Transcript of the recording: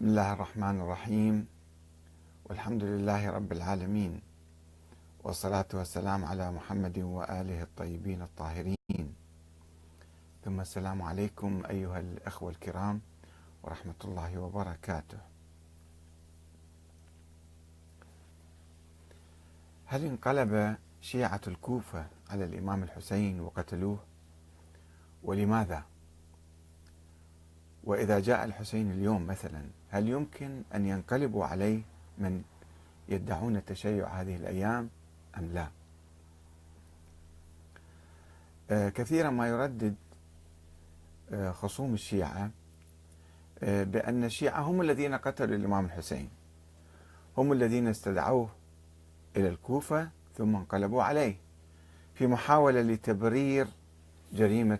بسم الله الرحمن الرحيم. والحمد لله رب العالمين. والصلاة والسلام على محمد وآله الطيبين الطاهرين. ثم السلام عليكم أيها الأخوة الكرام ورحمة الله وبركاته. هل انقلب شيعة الكوفة على الإمام الحسين وقتلوه؟ ولماذا؟ وإذا جاء الحسين اليوم مثلا هل يمكن أن ينقلبوا عليه من يدعون التشيع هذه الأيام أم لا؟ آه، كثيرا ما يردد آه، خصوم الشيعة آه، بأن الشيعة هم الذين قتلوا الإمام الحسين. هم الذين استدعوه إلى الكوفة ثم انقلبوا عليه في محاولة لتبرير جريمة